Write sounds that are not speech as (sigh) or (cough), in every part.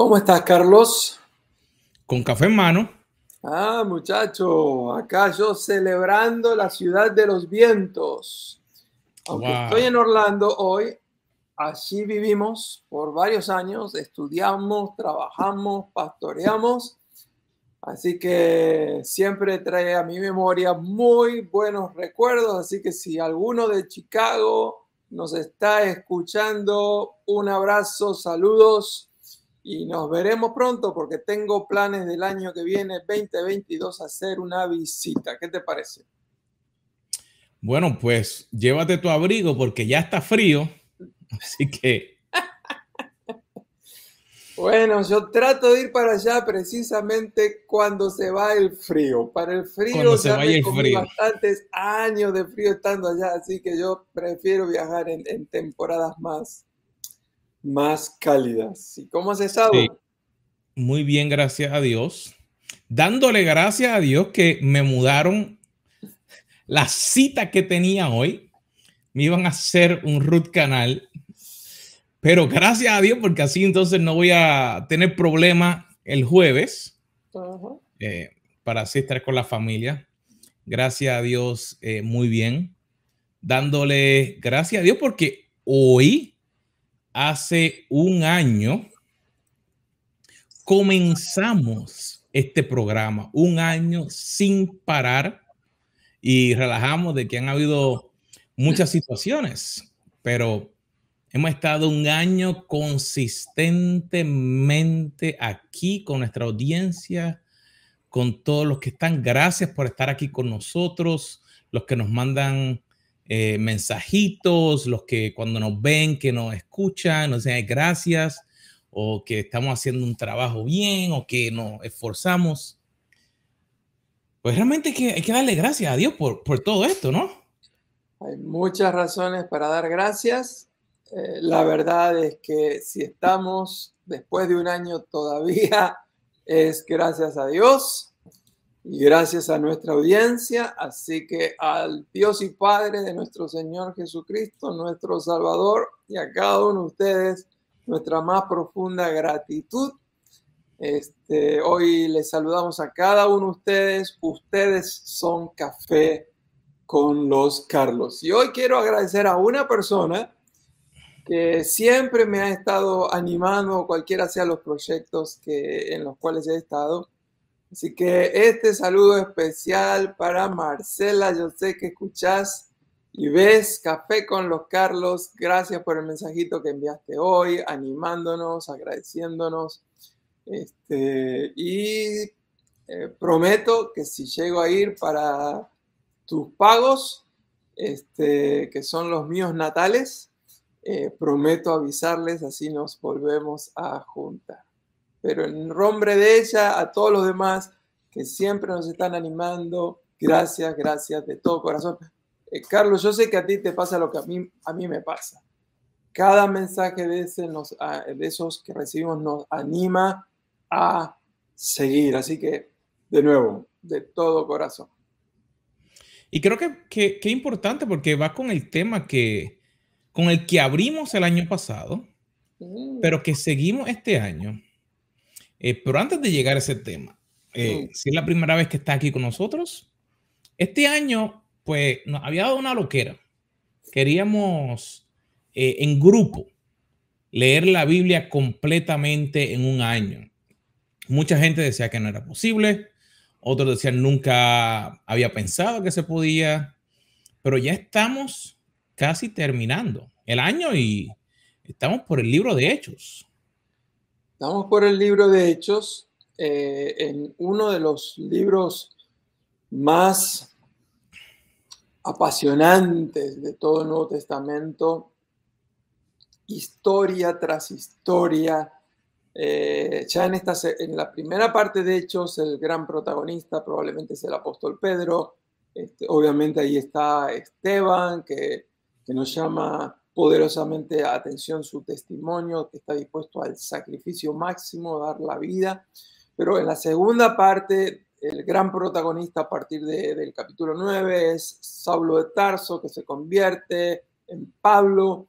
¿Cómo estás, Carlos? Con café en mano. Ah, muchacho, acá yo celebrando la ciudad de los vientos. Aunque estoy en Orlando hoy, allí vivimos por varios años, estudiamos, trabajamos, pastoreamos. Así que siempre trae a mi memoria muy buenos recuerdos. Así que si alguno de Chicago nos está escuchando, un abrazo, saludos y nos veremos pronto porque tengo planes del año que viene, 2022, hacer una visita. ¿Qué te parece? Bueno, pues llévate tu abrigo porque ya está frío, (laughs) así que bueno, yo trato de ir para allá precisamente cuando se va el frío. Para el frío cuando se vaya el frío. bastantes años de frío estando allá, así que yo prefiero viajar en, temporadas más, más cálidas. ¿Y cómo has estado? Muy bien, gracias a Dios. Dándole gracias a Dios que me mudaron la cita que tenía hoy. Me iban a hacer un root canal pero gracias a Dios, porque así entonces no voy a tener problema el jueves eh, para así estar con la familia. Gracias a Dios, eh, muy bien. Dándole gracias a Dios porque hoy, hace un año, comenzamos este programa, un año sin parar y relajamos de que han habido muchas situaciones, pero Hemos estado un año consistentemente aquí con nuestra audiencia, con todos los que están. Gracias por estar aquí con nosotros, los que nos mandan eh, mensajitos, los que cuando nos ven, que nos escuchan, nos dicen gracias, o que estamos haciendo un trabajo bien, o que nos esforzamos. Pues realmente hay que, hay que darle gracias a Dios por, por todo esto, ¿no? Hay muchas razones para dar gracias eh, la verdad es que si estamos después de un año todavía (laughs) es gracias a Dios y gracias a nuestra audiencia. Así que al Dios y Padre de nuestro Señor Jesucristo, nuestro Salvador, y a cada uno de ustedes, nuestra más profunda gratitud. Este, hoy les saludamos a cada uno de ustedes. Ustedes son café con los Carlos. Y hoy quiero agradecer a una persona que siempre me ha estado animando, cualquiera sea los proyectos que, en los cuales he estado. Así que este saludo especial para Marcela, yo sé que escuchás y ves Café con los Carlos. Gracias por el mensajito que enviaste hoy, animándonos, agradeciéndonos. Este, y eh, prometo que si llego a ir para tus pagos, este, que son los míos natales, eh, prometo avisarles, así nos volvemos a juntar. Pero en nombre de ella, a todos los demás que siempre nos están animando, gracias, gracias de todo corazón. Eh, Carlos, yo sé que a ti te pasa lo que a mí, a mí me pasa. Cada mensaje de, ese nos, de esos que recibimos nos anima a seguir. Así que, de nuevo, de todo corazón. Y creo que, que, que importante porque va con el tema que, con el que abrimos el año pasado, mm. pero que seguimos este año. Eh, pero antes de llegar a ese tema, eh, mm. si es la primera vez que está aquí con nosotros, este año, pues nos había dado una loquera. Queríamos eh, en grupo leer la Biblia completamente en un año. Mucha gente decía que no era posible, otros decían nunca había pensado que se podía, pero ya estamos casi terminando el año y estamos por el libro de Hechos. Estamos por el libro de Hechos, eh, en uno de los libros más apasionantes de todo el Nuevo Testamento, historia tras historia. Eh, ya en, esta, en la primera parte de Hechos, el gran protagonista probablemente es el apóstol Pedro. Este, obviamente ahí está Esteban, que que nos llama poderosamente a atención su testimonio, que está dispuesto al sacrificio máximo, dar la vida. Pero en la segunda parte, el gran protagonista a partir del capítulo 9 es Saulo de Tarso, que se convierte en Pablo.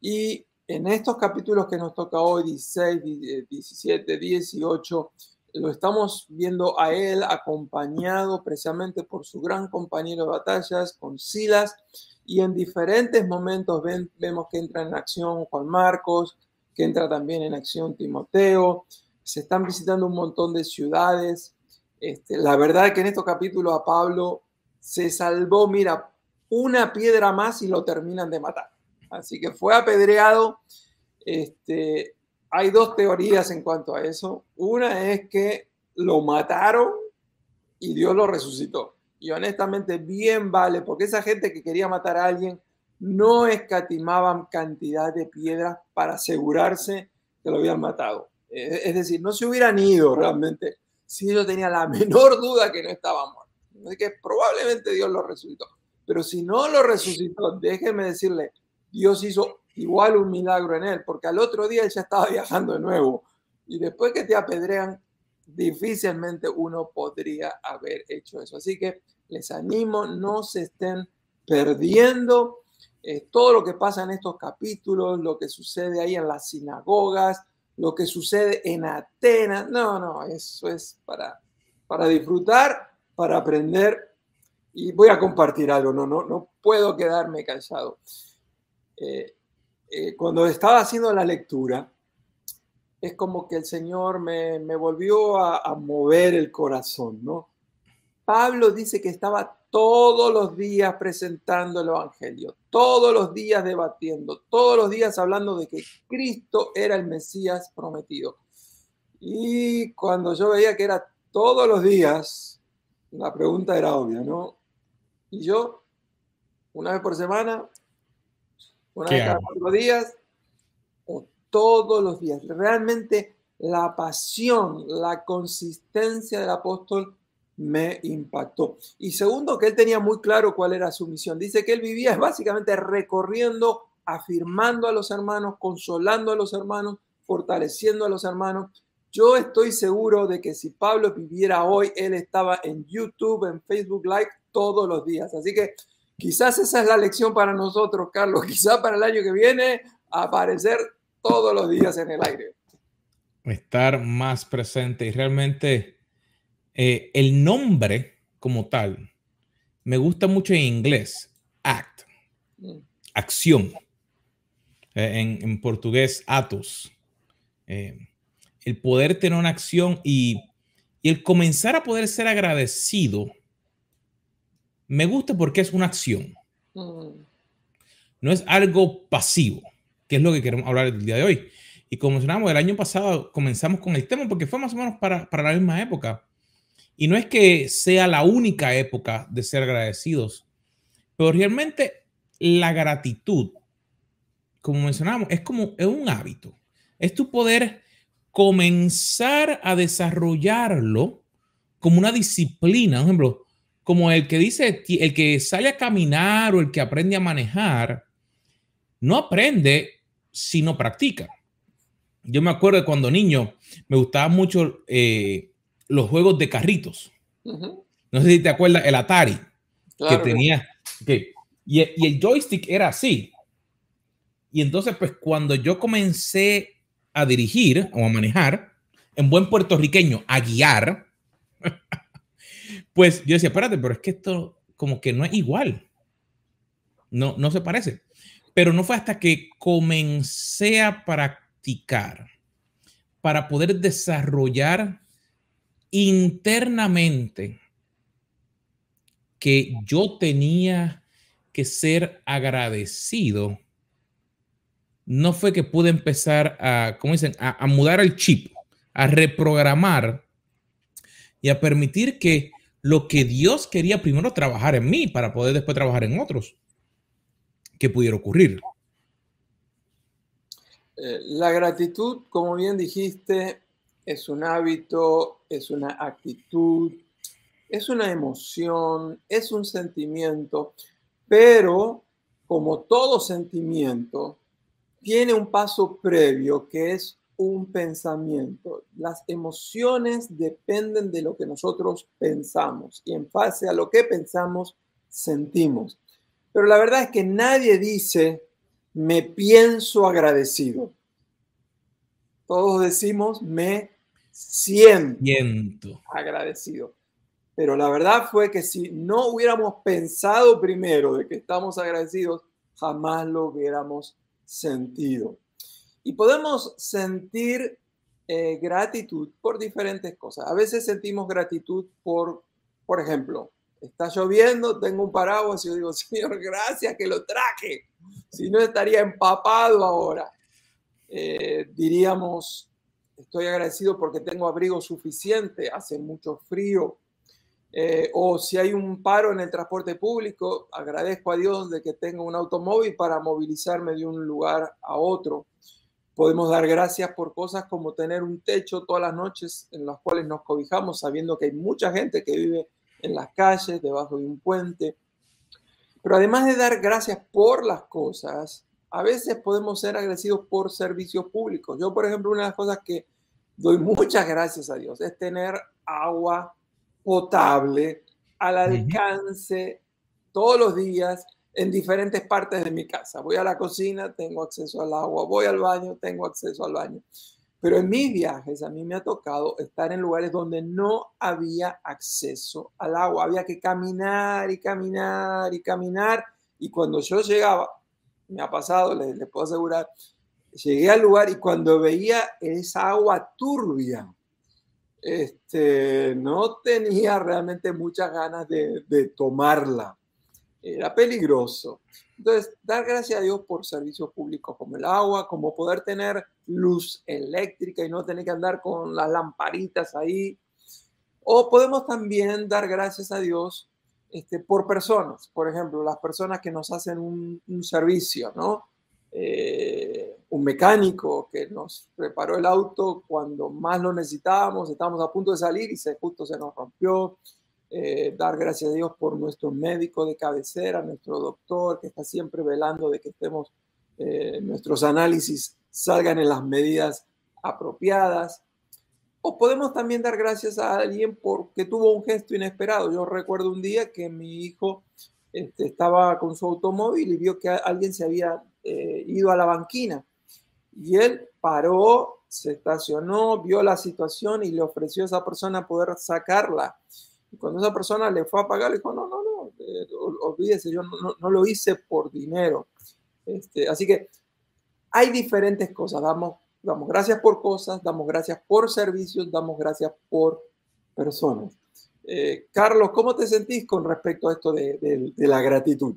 Y en estos capítulos que nos toca hoy, 16, 17, 18, lo estamos viendo a él acompañado precisamente por su gran compañero de batallas, con Silas, y en diferentes momentos vemos que entra en acción Juan Marcos, que entra también en acción Timoteo, se están visitando un montón de ciudades. Este, la verdad es que en estos capítulos a Pablo se salvó, mira, una piedra más y lo terminan de matar. Así que fue apedreado. Este, hay dos teorías en cuanto a eso. Una es que lo mataron y Dios lo resucitó. Y honestamente bien vale, porque esa gente que quería matar a alguien no escatimaban cantidad de piedras para asegurarse que lo habían matado. Es decir, no se hubieran ido realmente si ellos tenían la (laughs) menor duda que no estaba muerto. Así que probablemente Dios lo resucitó. Pero si no lo resucitó, déjeme decirle, Dios hizo igual un milagro en él, porque al otro día él ya estaba viajando de nuevo. Y después que te apedrean, difícilmente uno podría haber hecho eso. Así que les animo, no se estén perdiendo todo lo que pasa en estos capítulos, lo que sucede ahí en las sinagogas, lo que sucede en Atenas. No, no, eso es para, para disfrutar, para aprender. Y voy a compartir algo, no, no, no puedo quedarme callado. Eh, eh, cuando estaba haciendo la lectura, es como que el Señor me, volvió a, a, mover el corazón, ¿no? Pablo dice que estaba todos los días presentando el Evangelio, todos los días debatiendo, todos los días hablando de que Cristo era el Mesías prometido. Y cuando yo veía que era todos los días, la pregunta era obvia, ¿no? Y yo, una vez por semana, una vez cada cuatro días, o todos los días. Realmente la pasión, la consistencia del apóstol me impactó. Y segundo, que él tenía muy claro cuál era su misión. Dice que él vivía (laughs) básicamente recorriendo, afirmando a los hermanos, consolando a los hermanos, fortaleciendo a los hermanos. Yo estoy seguro de que si Pablo viviera hoy, él estaba en YouTube, en Facebook Live todos los días. Así que quizás esa es la lección para nosotros, Carlos. (laughs) Quizás para el año que viene, aparecer todos los días en el aire. Estar más presente y realmente eh, el nombre como tal me gusta mucho en inglés, act, mm. acción. Eh, en, portugués, atos. Eh, el poder tener una acción y, el comenzar a poder ser agradecido, me gusta porque es una acción. Mm. No es algo pasivo, que es lo que queremos hablar el día de hoy. Y como mencionamos, el año pasado comenzamos con el tema porque fue más o menos para, para la misma época. Y no es que sea la única época de ser agradecidos, pero realmente la gratitud, como mencionamos, es como es un hábito. Es tu poder comenzar a desarrollarlo como una disciplina, por ejemplo, como el que dice, el que sale a caminar o el que aprende a manejar, no aprende si no practica. Yo me acuerdo de cuando niño me gustaba mucho eh, los juegos de carritos. No sé si te acuerdas, el Atari, que tenía, que, y, y, el joystick era así. Y entonces, pues cuando yo comencé a dirigir o a manejar, en buen puertorriqueño, a guiar, (laughs) pues yo decía, espérate, pero es que esto como que no es igual. No, no se parece. Pero no fue hasta que comencé a practicar para poder desarrollar internamente que yo tenía que ser agradecido, no fue que pude empezar a, ¿cómo dicen?, a, mudar el chip, a reprogramar y a permitir que lo que Dios quería primero trabajar en mí para poder después trabajar en otros, que pudiera ocurrir. Eh, la gratitud, como bien dijiste, es un hábito, es una actitud, es una emoción, es un sentimiento, pero como todo sentimiento, tiene un paso previo que es un pensamiento. Las emociones dependen de lo que nosotros pensamos y en base a lo que pensamos, sentimos. Pero la verdad es que nadie dice me pienso agradecido. Todos decimos, me siento, agradecido. Pero la verdad fue que si no hubiéramos pensado primero de que estamos agradecidos, jamás lo hubiéramos sentido. Y podemos sentir eh, gratitud por diferentes cosas. A veces sentimos gratitud por, por ejemplo, está lloviendo, tengo un paraguas y digo, (laughs) Señor, gracias que lo traje. Si no, estaría empapado ahora. Eh, diríamos, estoy agradecido porque tengo abrigo suficiente, hace mucho frío. Eh, o si hay un paro en el transporte público, agradezco a Dios de que tengo un automóvil para movilizarme de un lugar a otro. Podemos dar gracias por cosas como tener un techo todas las noches en las cuales nos cobijamos, sabiendo que hay mucha gente que vive en las calles, debajo de un puente. Pero además de dar gracias por las cosas, a veces podemos ser agradecidos por servicios públicos. Yo, por ejemplo, una de las cosas que doy muchas gracias a Dios es tener agua potable al alcance todos los días en diferentes partes de mi casa. Voy a la cocina, tengo acceso al agua, voy al baño, tengo acceso al baño. Pero en mis viajes a mí me ha tocado estar en lugares donde no había acceso al agua. Había que caminar y caminar y caminar. Y cuando yo llegaba, me ha pasado, les, puedo asegurar, llegué al lugar y cuando veía esa agua turbia, este, no tenía realmente muchas ganas de tomarla. Era peligroso. Entonces, dar gracias a Dios por servicios públicos como el agua, como poder tener luz eléctrica y no tener que andar con las lamparitas ahí. O podemos también dar gracias a Dios este, por personas, por ejemplo, las personas que nos hacen un, servicio, ¿no? Eh, un mecánico que nos preparó el auto cuando más lo necesitábamos, estábamos a punto de salir y se, justo se nos rompió. Eh, dar gracias a Dios por nuestro médico de cabecera, nuestro doctor, que está siempre velando de que estemos, eh, nuestros análisis salgan en las medidas apropiadas. O podemos también dar gracias a alguien porque tuvo un gesto inesperado. Yo recuerdo un día que mi hijo este, estaba con su automóvil y vio que alguien se había eh, ido a la banquina. Y él paró, se estacionó, vio la situación y le ofreció a esa persona poder sacarla. Cuando esa persona le fue a pagar, le dijo, no, no, no, eh, olvídese, yo no, lo hice por dinero. Este, así que hay diferentes cosas. Damos, damos gracias por cosas, damos gracias por servicios, damos gracias por personas. Eh, Carlos, ¿cómo te sentís con respecto a esto de, la gratitud?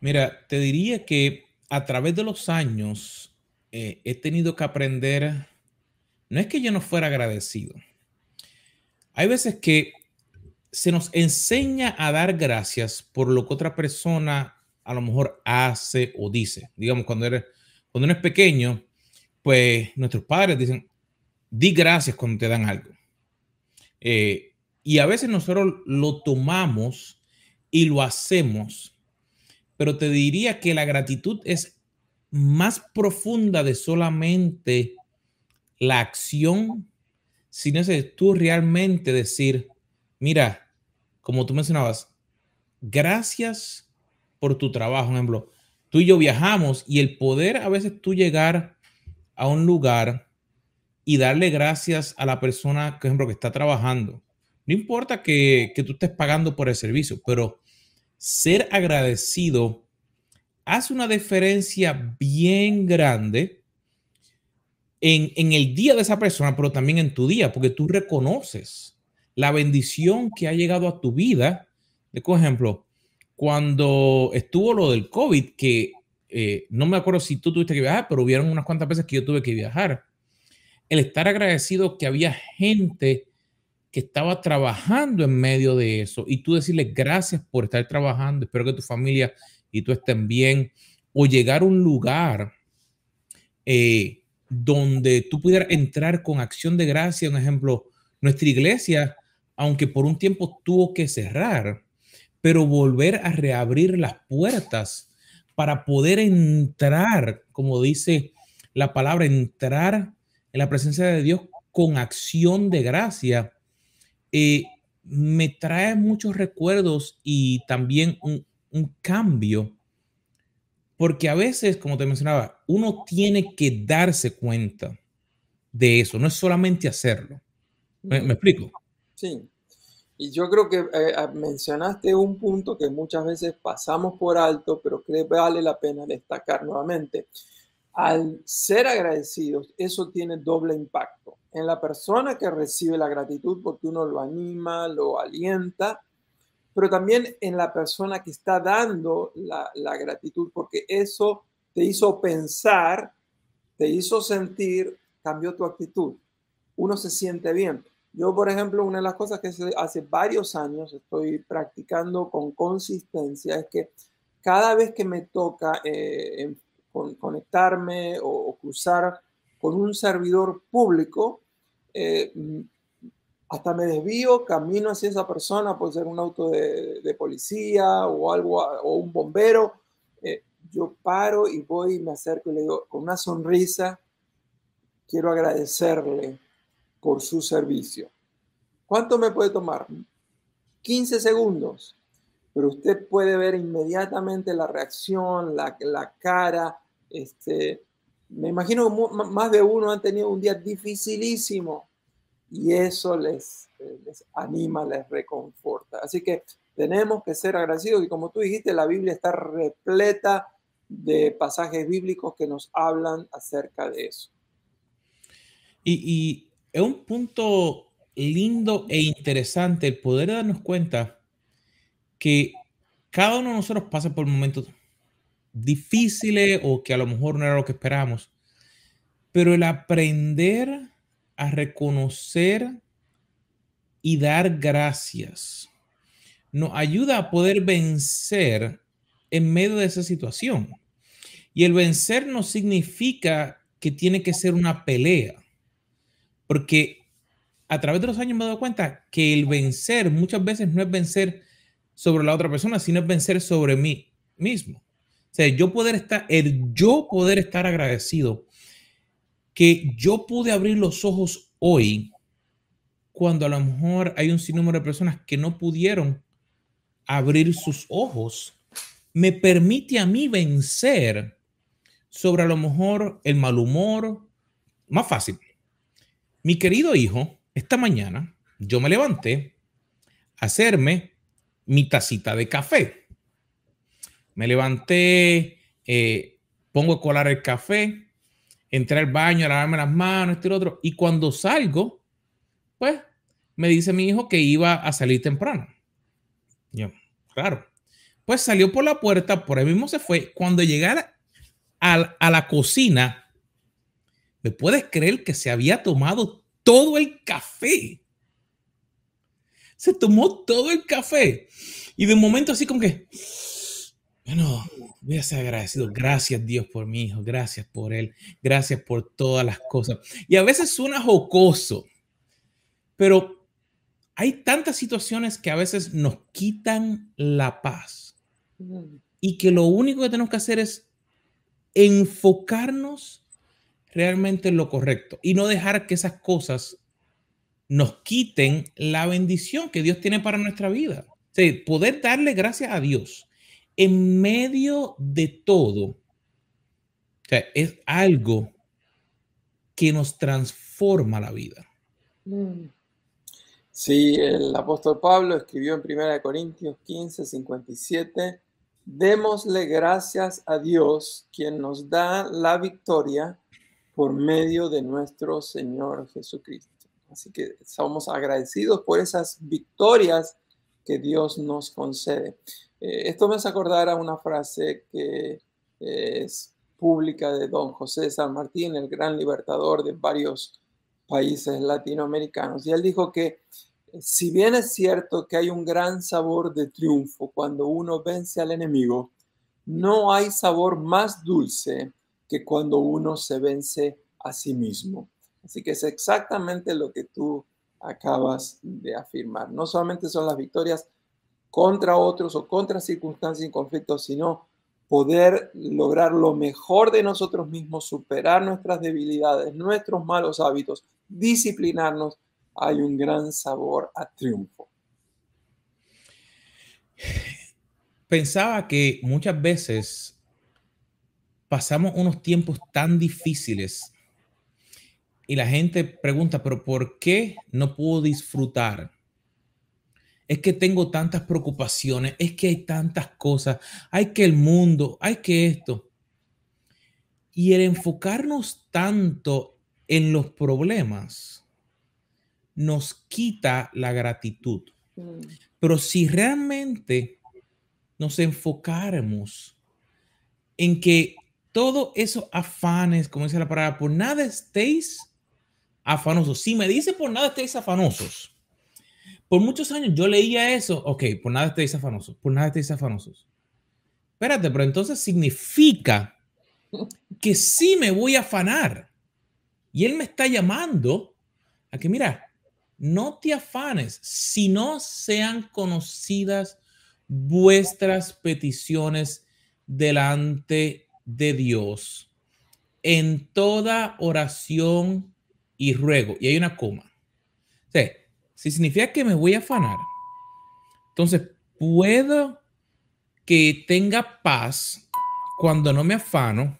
Mira, te diría que a través de los años eh, he tenido que aprender, no es que yo no fuera agradecido, hay veces que se nos enseña a dar gracias por lo que otra persona a lo mejor hace o dice. Digamos, cuando eres, cuando uno es pequeño, pues nuestros padres dicen, di gracias cuando te dan algo. Eh, y a veces nosotros lo tomamos y lo hacemos, pero te diría que la gratitud es más profunda de solamente la acción sino es tú realmente decir, mira, como tú mencionabas, gracias por tu trabajo. Por ejemplo, tú y yo viajamos y el poder a veces tú llegar a un lugar y darle gracias a la persona, por ejemplo, que está trabajando. No importa que, que tú estés pagando por el servicio, pero ser agradecido hace una diferencia bien grande en, el día de esa persona, pero también en tu día, porque tú reconoces la bendición que ha llegado a tu vida. Por ejemplo, cuando estuvo lo del COVID, que eh, no me acuerdo si tú tuviste que viajar, pero hubieron unas cuantas veces que yo tuve que viajar. El estar agradecido que había gente que estaba trabajando en medio de eso y tú decirle gracias por estar trabajando, espero que tu familia y tú estén bien, o llegar a un lugar eh, donde tú pudieras entrar con acción de gracia. Un ejemplo, nuestra iglesia, aunque por un tiempo tuvo que cerrar, pero volver a reabrir las puertas para poder entrar, como dice la palabra, entrar en la presencia de Dios con acción de gracia, eh, me trae muchos recuerdos y también un, un cambio Porque a veces, como te mencionaba, uno tiene que darse cuenta de eso, no es solamente hacerlo. ¿Me, explico? Sí. Y yo creo que eh, ah, mencionaste un punto que muchas veces pasamos por alto, pero que vale la pena destacar nuevamente. Al ser agradecidos, eso tiene doble impacto. En la persona que recibe la gratitud porque uno lo anima, lo alienta, pero también en la persona que está dando la, la gratitud porque eso te hizo pensar, te hizo sentir, cambió tu actitud. Uno se siente bien. Yo, por ejemplo, una de las cosas que hace varios años estoy practicando con consistencia es que cada vez que me toca eh, conectarme o, cruzar con un servidor público, eh, hasta me desvío, camino hacia esa persona, puede ser un auto de, policía o algo, o un bombero. Eh, yo paro y voy y me acerco y le digo con una sonrisa, quiero agradecerle por su servicio. ¿Cuánto me puede tomar? 15 segundos. Pero usted puede ver inmediatamente la reacción, la, la cara. Este, me imagino más de uno han tenido un día dificilísimo y eso les, les anima, les reconforta. Así que tenemos que ser agradecidos y como tú dijiste, la Biblia está repleta de pasajes bíblicos que nos hablan acerca de eso. Y, es un punto lindo e interesante el poder darnos cuenta que cada uno de nosotros pasa por momentos difíciles o que a lo mejor no era lo que esperábamos, pero el aprender a reconocer y dar gracias nos ayuda a poder vencer en medio de esa situación. Y el vencer no significa que tiene que ser una pelea porque a través de los años me he dado cuenta que el vencer muchas veces no es vencer sobre la otra persona, sino es vencer sobre mí mismo. O sea, yo poder estar, el yo poder estar agradecido que yo pude abrir los ojos hoy cuando a lo mejor hay un sinnúmero de personas que no pudieron abrir sus ojos, me permite a mí vencer sobre a lo mejor el mal humor, más fácil, mi querido hijo, esta mañana yo me levanté a hacerme mi tacita de café. Me levanté, eh, pongo a colar el café, entré al baño a lavarme las manos, este y otro. Y cuando salgo, pues me dice mi hijo que iba a salir temprano. Yo, claro. Pues salió por la puerta, por ahí mismo se fue. Cuando llegara a, a la cocina, ¿Me puedes creer que se había tomado todo el café? Se tomó todo el café. Y de un momento así como que, bueno, voy a ser agradecido. Gracias Dios por mi hijo. Gracias por él. Gracias por todas las cosas. Y a veces suena jocoso, pero hay tantas situaciones que a veces nos quitan la paz. Y que lo único que tenemos que hacer es enfocarnos realmente lo correcto y no dejar que esas cosas nos quiten la bendición que Dios tiene para nuestra vida. poder darle gracias a Dios en medio de todo es algo que nos transforma la vida. Mm. Sí, el apóstol Pablo escribió en 1 Corintios 15, 57, démosle gracias a Dios, quien nos da la victoria por medio de nuestro Señor Jesucristo. Así que somos agradecidos por esas victorias que Dios nos concede. Eh, esto me hace acordar a una frase que eh, es pública de don José San Martín, el gran libertador de varios países latinoamericanos. Y él dijo que eh, si bien es cierto que hay un gran sabor de triunfo cuando uno vence al enemigo, no hay sabor más dulce que cuando uno se vence a sí mismo. Así que es exactamente lo que tú acabas de afirmar. No solamente son las victorias contra otros o contra circunstancias y conflictos, sino poder lograr lo mejor de nosotros mismos, superar nuestras debilidades, nuestros malos hábitos, disciplinarnos, hay un gran sabor a triunfo. Pensaba que muchas veces pasamos unos tiempos tan difíciles y la gente pregunta, pero ¿por qué no puedo disfrutar? Es que tengo tantas preocupaciones, es que hay tantas cosas, hay que el mundo, hay que esto. Y el enfocarnos tanto en los problemas nos quita la gratitud. Mm. Pero si realmente nos enfocáramos en que todos esos afanes, como dice la palabra, por nada estéis afanosos. Si me dice por nada estéis afanosos, por muchos años yo leía eso, ok, por nada estéis afanosos, por nada estéis afanosos. Espérate, pero entonces significa que sí me voy a afanar. Y él me está llamando a que, mira, no te afanes, si no sean conocidas vuestras peticiones delante de Dios en toda oración y ruego. Y hay una coma. O si significa que me voy a afanar, entonces puedo que tenga paz cuando no me afano.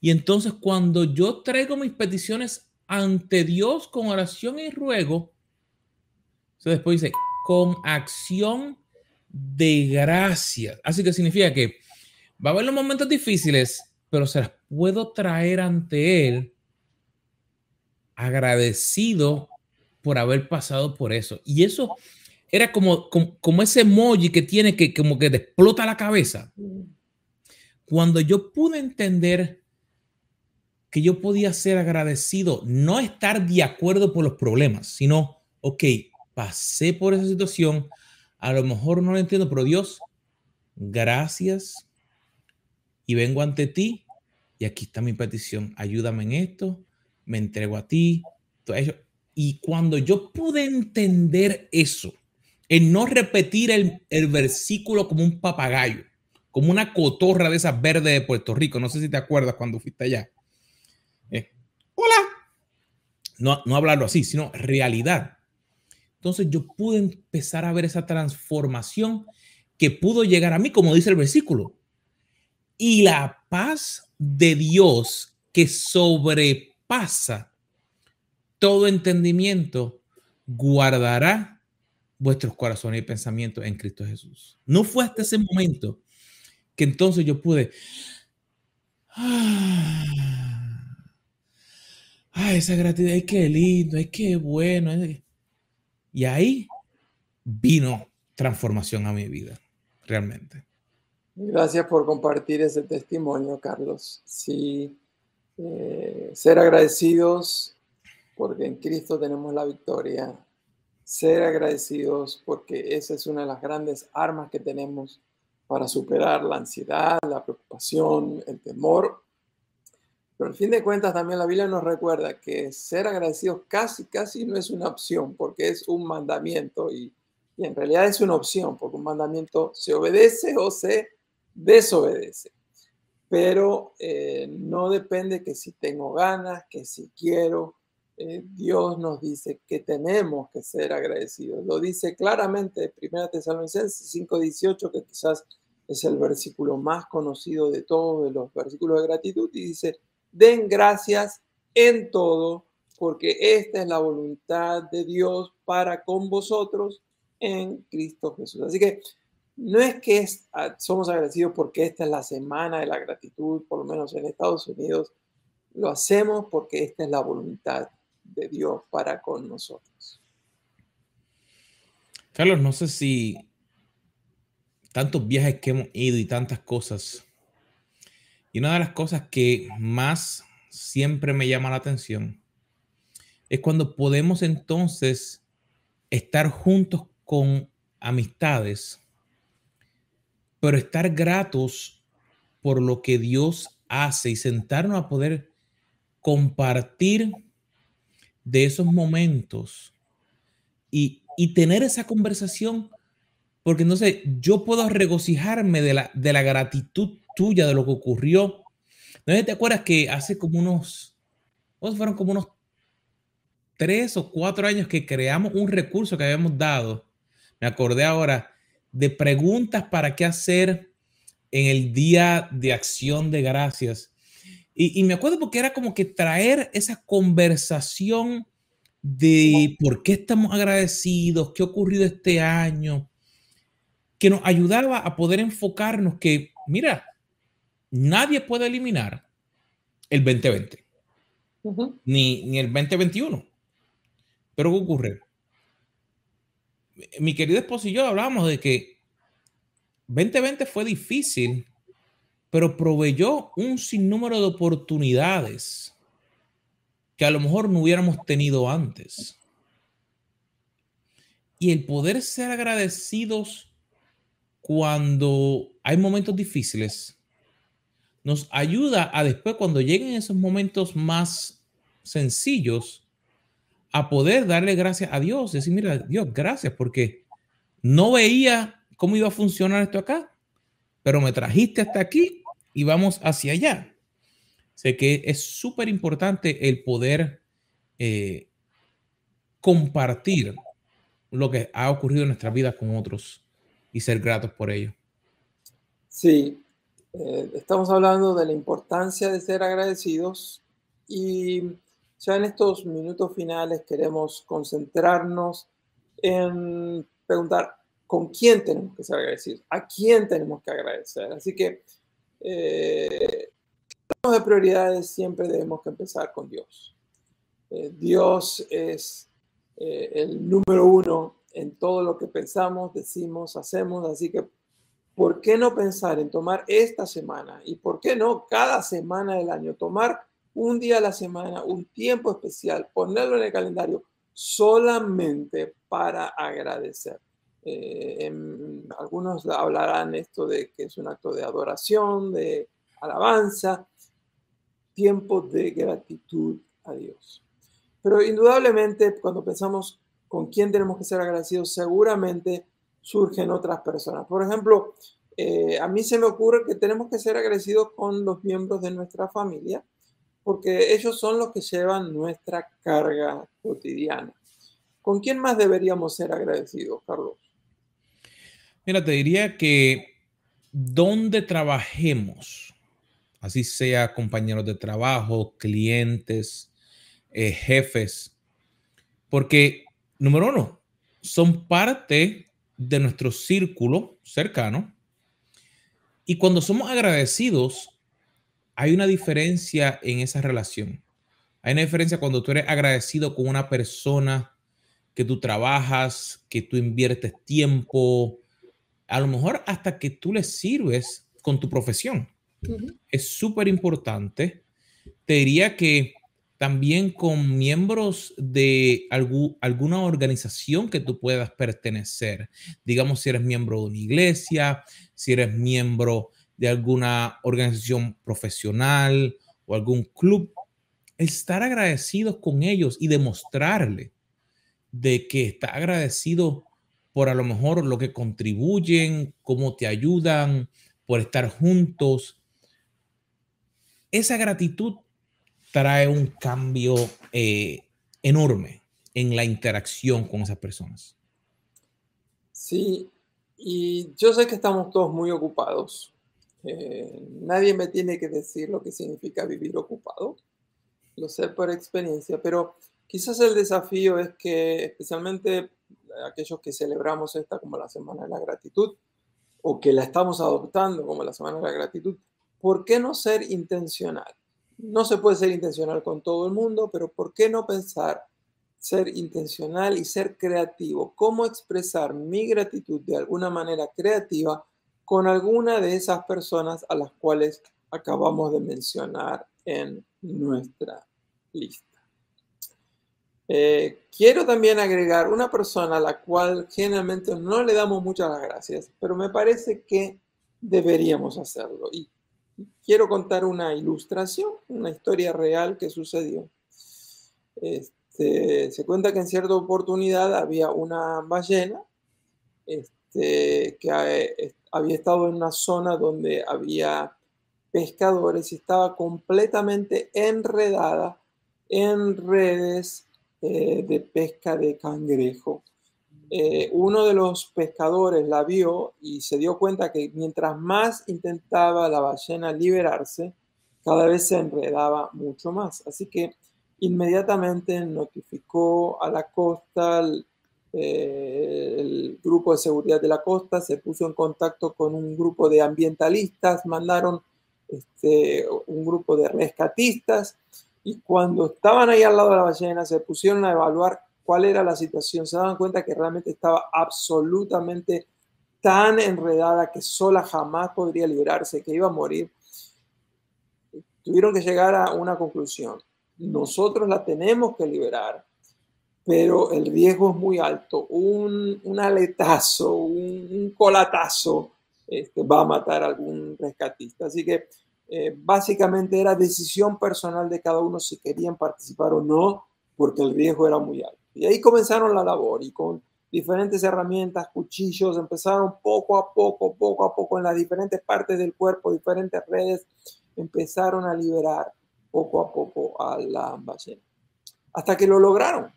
Y entonces cuando yo traigo mis peticiones ante Dios con oración y ruego, después dice, con acción de gracia. Así que significa que va a haber los momentos difíciles, pero se las puedo traer ante Él agradecido por haber pasado por eso. Y eso era como, como, ese emoji que tiene que como que te explota la cabeza. Cuando yo pude entender que yo podía ser agradecido, no estar de acuerdo por los problemas, sino, ok, pasé por esa situación, a lo mejor no lo entiendo, pero Dios, gracias y vengo ante ti y aquí está mi petición, ayúdame en esto, me entrego a ti. Todo eso. Y cuando yo pude entender eso, en no repetir el, versículo como un papagayo, como una cotorra de esas verdes de Puerto Rico, no sé si te acuerdas cuando fuiste allá. Eh, hola. No, no hablarlo así, sino realidad. Entonces yo pude empezar a ver esa transformación que pudo llegar a mí, como dice el versículo. Y la paz de Dios que sobrepasa todo entendimiento, guardará vuestros corazones y pensamientos en Cristo Jesús. No fue hasta ese momento que entonces yo pude... Ah, esa gratitud, ay, qué lindo, ay, qué bueno. Y ahí vino transformación a mi vida, realmente. Gracias por compartir ese testimonio, Carlos. Sí, eh, ser agradecidos porque en Cristo tenemos la victoria. Ser agradecidos porque esa es una de las grandes armas que tenemos para superar la ansiedad, la preocupación, el temor pero al fin de cuentas también la Biblia nos recuerda que ser agradecidos casi, casi no es una opción, porque es un mandamiento y, en realidad es una opción, porque un mandamiento se obedece o se desobedece. Pero eh, no depende que si tengo ganas, que si quiero. Eh, Dios nos dice que tenemos que ser agradecidos. Lo dice claramente 1 Tesalonicenses 5:18, que quizás es el versículo más conocido de todos los versículos de gratitud, y dice, den gracias en todo, porque esta es la voluntad de Dios para con vosotros en Cristo Jesús. Así que no es que ah, somos agradecidos porque esta es la semana de la gratitud, por lo menos en Estados Unidos, lo hacemos porque esta es la voluntad de Dios para con nosotros. Carlos, no sé si tantos viajes que hemos ido y tantas cosas y una de las cosas que más siempre me llama la atención es cuando podemos entonces estar juntos con amistades, pero estar gratos por lo que Dios hace y sentarnos a poder compartir de esos momentos y, tener esa conversación, porque entonces yo puedo regocijarme de la, de la gratitud tuya de lo que ocurrió. ¿No te acuerdas que hace como unos, fueron como unos tres o cuatro años que creamos un recurso que habíamos dado? Me acordé ahora de preguntas para qué hacer en el día de acción de gracias. Y, me acuerdo porque era como que traer esa conversación de por qué estamos agradecidos, qué ha ocurrido este año, que nos ayudaba a poder enfocarnos que, mira, nadie puede eliminar el 2020, ni, ni el 2021. Pero ¿qué ocurre? Mi querido esposo y yo hablábamos de que 2020 fue difícil, pero proveyó un sinnúmero de oportunidades que a lo mejor no hubiéramos tenido antes. Y el poder ser agradecidos cuando hay momentos difíciles nos ayuda a después, cuando lleguen esos momentos más sencillos, a poder darle gracias a Dios. Decir, mira, Dios, gracias, porque no veía cómo iba a funcionar esto acá, pero me trajiste hasta aquí y vamos hacia allá. Sé que es súper importante el poder eh, compartir lo que ha ocurrido en nuestra vida con otros y ser gratos por ello. Sí, eh, estamos hablando de la importancia de ser agradecidos y ya en estos minutos finales queremos concentrarnos en preguntar con quién tenemos que ser agradecidos, a quién tenemos que agradecer. Así que eh, de prioridades siempre debemos que empezar con Dios. Eh, Dios es eh, el número uno en todo lo que pensamos, decimos, hacemos, así que ¿por qué no pensar en tomar esta semana y por qué no cada semana del año tomar un día a la semana, un tiempo especial, ponerlo en el calendario solamente para agradecer. Eh, algunos hablarán esto de que es un acto de adoración, de alabanza, tiempo de gratitud a Dios. Pero indudablemente cuando pensamos con quién tenemos que ser agradecidos, seguramente surgen otras personas. Por ejemplo, eh, a mí se me ocurre que tenemos que ser agradecidos con los miembros de nuestra familia, porque ellos son los que llevan nuestra carga cotidiana. ¿Con quién más deberíamos ser agradecidos, Carlos? Mira, te diría que donde trabajemos, así sea compañeros de trabajo, clientes, eh, jefes, porque, número uno, son parte de nuestro círculo cercano y cuando somos agradecidos, hay una diferencia en esa relación. Hay una diferencia cuando tú eres agradecido con una persona que tú trabajas, que tú inviertes tiempo, a lo mejor hasta que tú le sirves con tu profesión. Es súper importante. Te diría que también con miembros de alguna organización que tú puedas pertenecer. Digamos, si eres miembro de una iglesia, si eres miembro de alguna organización profesional o algún club, estar agradecidos con ellos y demostrarle de que está agradecido por a lo mejor lo que contribuyen, cómo te ayudan, por estar juntos. Esa gratitud trae un cambio eh, enorme en la interacción con esas personas. Sí, y yo sé que estamos todos muy ocupados, eh, nadie me tiene que decir lo que significa vivir ocupado, lo sé por experiencia, pero quizás el desafío es que especialmente aquellos que celebramos esta como la Semana de la Gratitud o que la estamos adoptando como la Semana de la Gratitud, ¿por qué no ser intencional? No se puede ser intencional con todo el mundo, pero ¿por qué no pensar ser intencional y ser creativo? ¿Cómo expresar mi gratitud de alguna manera creativa con alguna de esas personas a las cuales acabamos de mencionar en nuestra lista. Eh, quiero también agregar una persona a la cual generalmente no le damos muchas gracias, pero me parece que deberíamos hacerlo. Y quiero contar una ilustración, una historia real que sucedió. Este, se cuenta que en cierta oportunidad había una ballena este, que eh, había estado en una zona donde había pescadores y estaba completamente enredada en redes eh, de pesca de cangrejo. Eh, uno de los pescadores la vio y se dio cuenta que mientras más intentaba la ballena liberarse, cada vez se enredaba mucho más. Así que inmediatamente notificó a la costa, eh, el, grupo de seguridad de la costa se puso en contacto con un grupo de ambientalistas, mandaron este, un grupo de rescatistas y cuando estaban ahí al lado de la ballena se pusieron a evaluar cuál era la situación, se daban cuenta que realmente estaba absolutamente tan enredada que sola jamás podría liberarse, que iba a morir. Tuvieron que llegar a una conclusión. Nosotros la tenemos que liberar, pero el riesgo es muy alto. Un, aletazo, un, colatazo este, va a matar a algún rescatista. Así que eh, básicamente era decisión personal de cada uno si querían participar o no, porque el riesgo era muy alto. Y ahí comenzaron la labor y con diferentes herramientas, cuchillos, empezaron poco a poco, poco a poco en las diferentes partes del cuerpo, diferentes redes, empezaron a liberar poco a poco a la ballena. Hasta que lo lograron.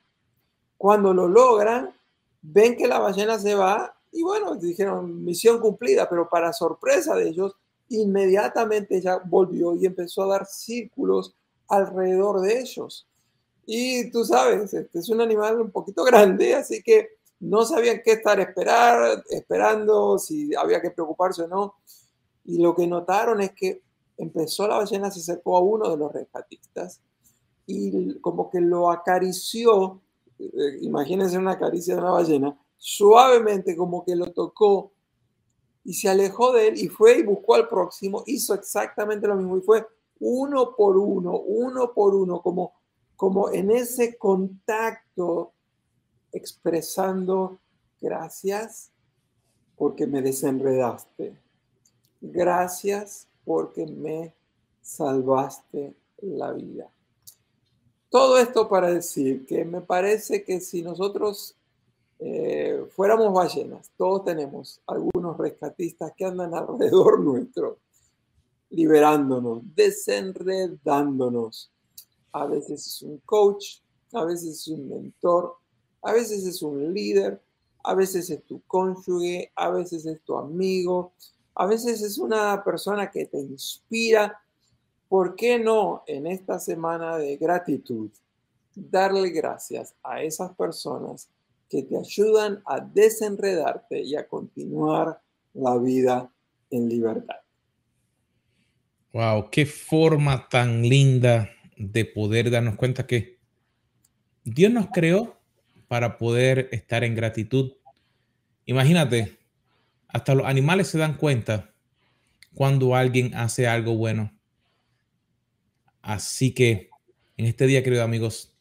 Cuando lo logran, ven que la ballena se va y bueno, dijeron misión cumplida, pero para sorpresa de ellos, inmediatamente ya volvió y empezó a dar círculos alrededor de ellos. Y tú sabes, este es un animal un poquito (laughs) grande, así que no sabían qué estar esperar, esperando, si había que preocuparse o no. Y lo que notaron es que empezó la ballena, se acercó a uno de los rescatistas y como que lo acarició, eh, imagínense una caricia de una ballena, suavemente como que lo tocó y se alejó de él y fue y buscó al próximo, hizo exactamente lo mismo y fue uno por uno, uno por uno, como, como en ese contacto expresando gracias porque me desenredaste. Gracias porque me salvaste la vida. Todo esto para decir que me parece que si nosotros eh, fuéramos ballenas, todos tenemos algunos rescatistas que andan (laughs) alrededor nuestro, liberándonos, desenredándonos. A veces es un coach, a veces es un mentor, a veces es un líder, a veces es tu cónyuge, a veces es tu amigo, a veces es una persona que te inspira. ¿Por qué no en esta semana de gratitud darle gracias a esas personas que te ayudan a desenredarte y a continuar la vida en libertad? Wow, qué forma tan linda de poder darnos cuenta que Dios nos creó para poder estar en gratitud. Imagínate, hasta los animales se dan cuenta cuando alguien hace algo bueno. Así que en este día, queridos amigos,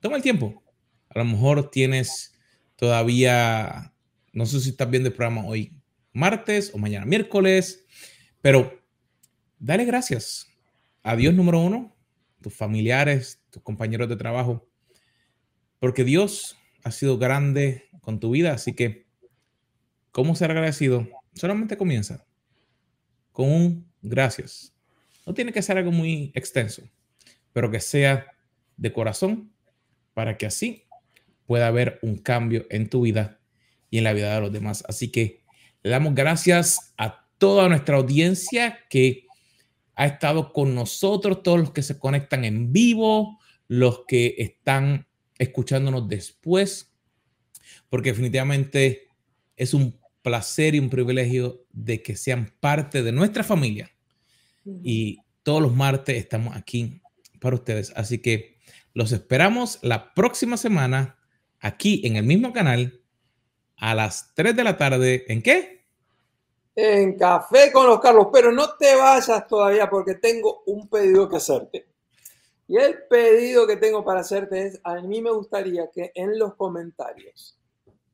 toma el tiempo. A lo mejor tienes todavía, no sé si estás viendo el programa hoy martes o mañana miércoles, pero dale gracias a Dios número uno, tus familiares, tus compañeros de trabajo, porque Dios ha sido grande con tu vida, así que ¿Cómo ser agradecido? Solamente comienza con un gracias. No tiene que ser algo muy extenso, pero que sea de corazón para que así pueda haber un cambio en tu vida y en la vida de los demás. Así que le damos gracias a toda nuestra audiencia que ha estado con nosotros, todos los que se conectan en vivo, los que están escuchándonos después, porque definitivamente es un placer y un privilegio de que sean parte de nuestra familia. Y todos los martes estamos aquí para ustedes. Así que los esperamos la próxima semana aquí en el mismo canal a las 3 de la tarde. ¿En qué? En Café con los Carlos. Pero no te vayas todavía porque tengo un pedido que hacerte. Y el pedido que tengo para hacerte es, a mí me gustaría que en los comentarios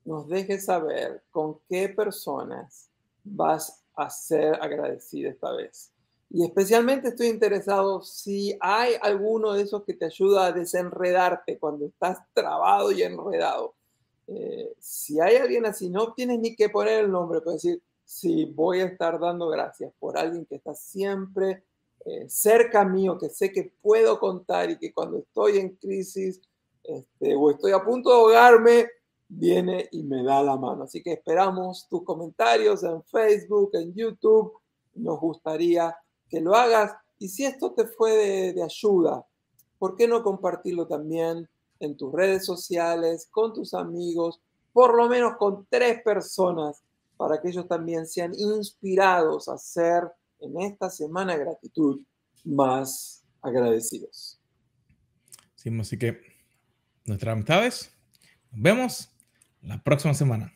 nos dejes saber con qué personas vas a ser agradecida esta vez. Y especialmente estoy interesado si hay alguno de esos que te ayuda a desenredarte cuando estás trabado y enredado. Eh, si hay alguien así, no tienes ni que poner el nombre, puedes decir, sí, voy a estar dando gracias por alguien que está siempre eh, cerca mío, que sé que puedo contar y que cuando estoy en crisis este, o estoy a punto de ahogarme, viene y me da la mano. Así que esperamos tus comentarios en Facebook, en YouTube. Nos gustaría que lo hagas. Y si esto te fue de, ayuda, ¿por qué no compartirlo también en tus redes sociales, con tus amigos, por lo menos con tres personas, para que ellos también sean inspirados a ser en esta semana gratitud más agradecidos? Sí, así que nuestras amistades, nos vemos la próxima semana.